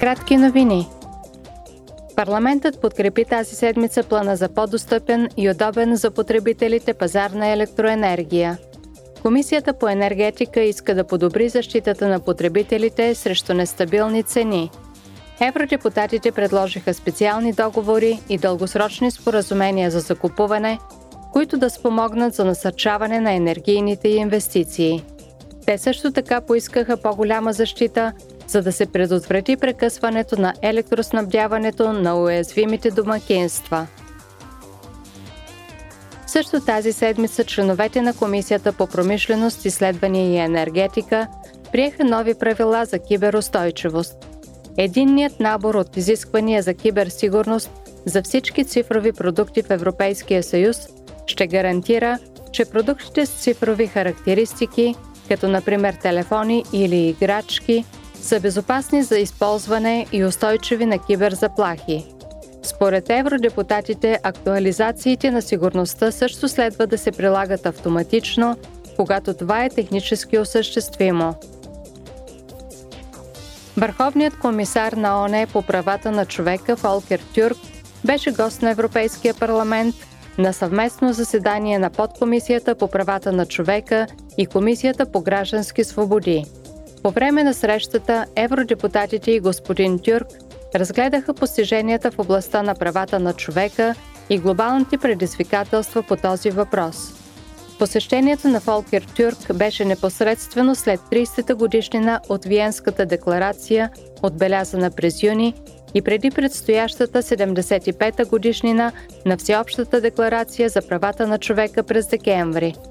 Кратки новини. Парламентът подкрепи тази седмица плана за по-достъпен и удобен за потребителите пазар на електроенергия. Комисията по енергетика иска да подобри защитата на потребителите срещу нестабилни цени. Евродепутатите предложиха специални договори и дългосрочни споразумения за закупуване, които да спомогнат за насърчаване на енергийните инвестиции. Те също така поискаха по-голяма защита за да се предотврати прекъсването на електроснабдяването на уязвимите домакинства. Също тази седмица членовете на Комисията по промишленост, изследвания и енергетика приеха нови правила за киберустойчивост. Единният набор от изисквания за киберсигурност за всички цифрови продукти в Европейския съюз ще гарантира, че продуктите с цифрови характеристики, като например телефони или играчки, са безопасни за използване и устойчиви на киберзаплахи. Според евродепутатите, актуализациите на сигурността също следва да се прилагат автоматично, когато това е технически осъществимо. Върховният комисар на ОНЕ по правата на човека Фолкер Тюрк беше гост на Европейския парламент на съвместно заседание на подкомисията по правата на човека и Комисията по граждански свободи. По време на срещата евродепутатите и господин Тюрк разгледаха постиженията в областта на правата на човека и глобалните предизвикателства по този въпрос. Посещението на Фолкер Тюрк беше непосредствено след 30-та годишнина от Виенската декларация, отбелязана през юни, и преди предстоящата 75-та годишнина на Всеобщата декларация за правата на човека през декември –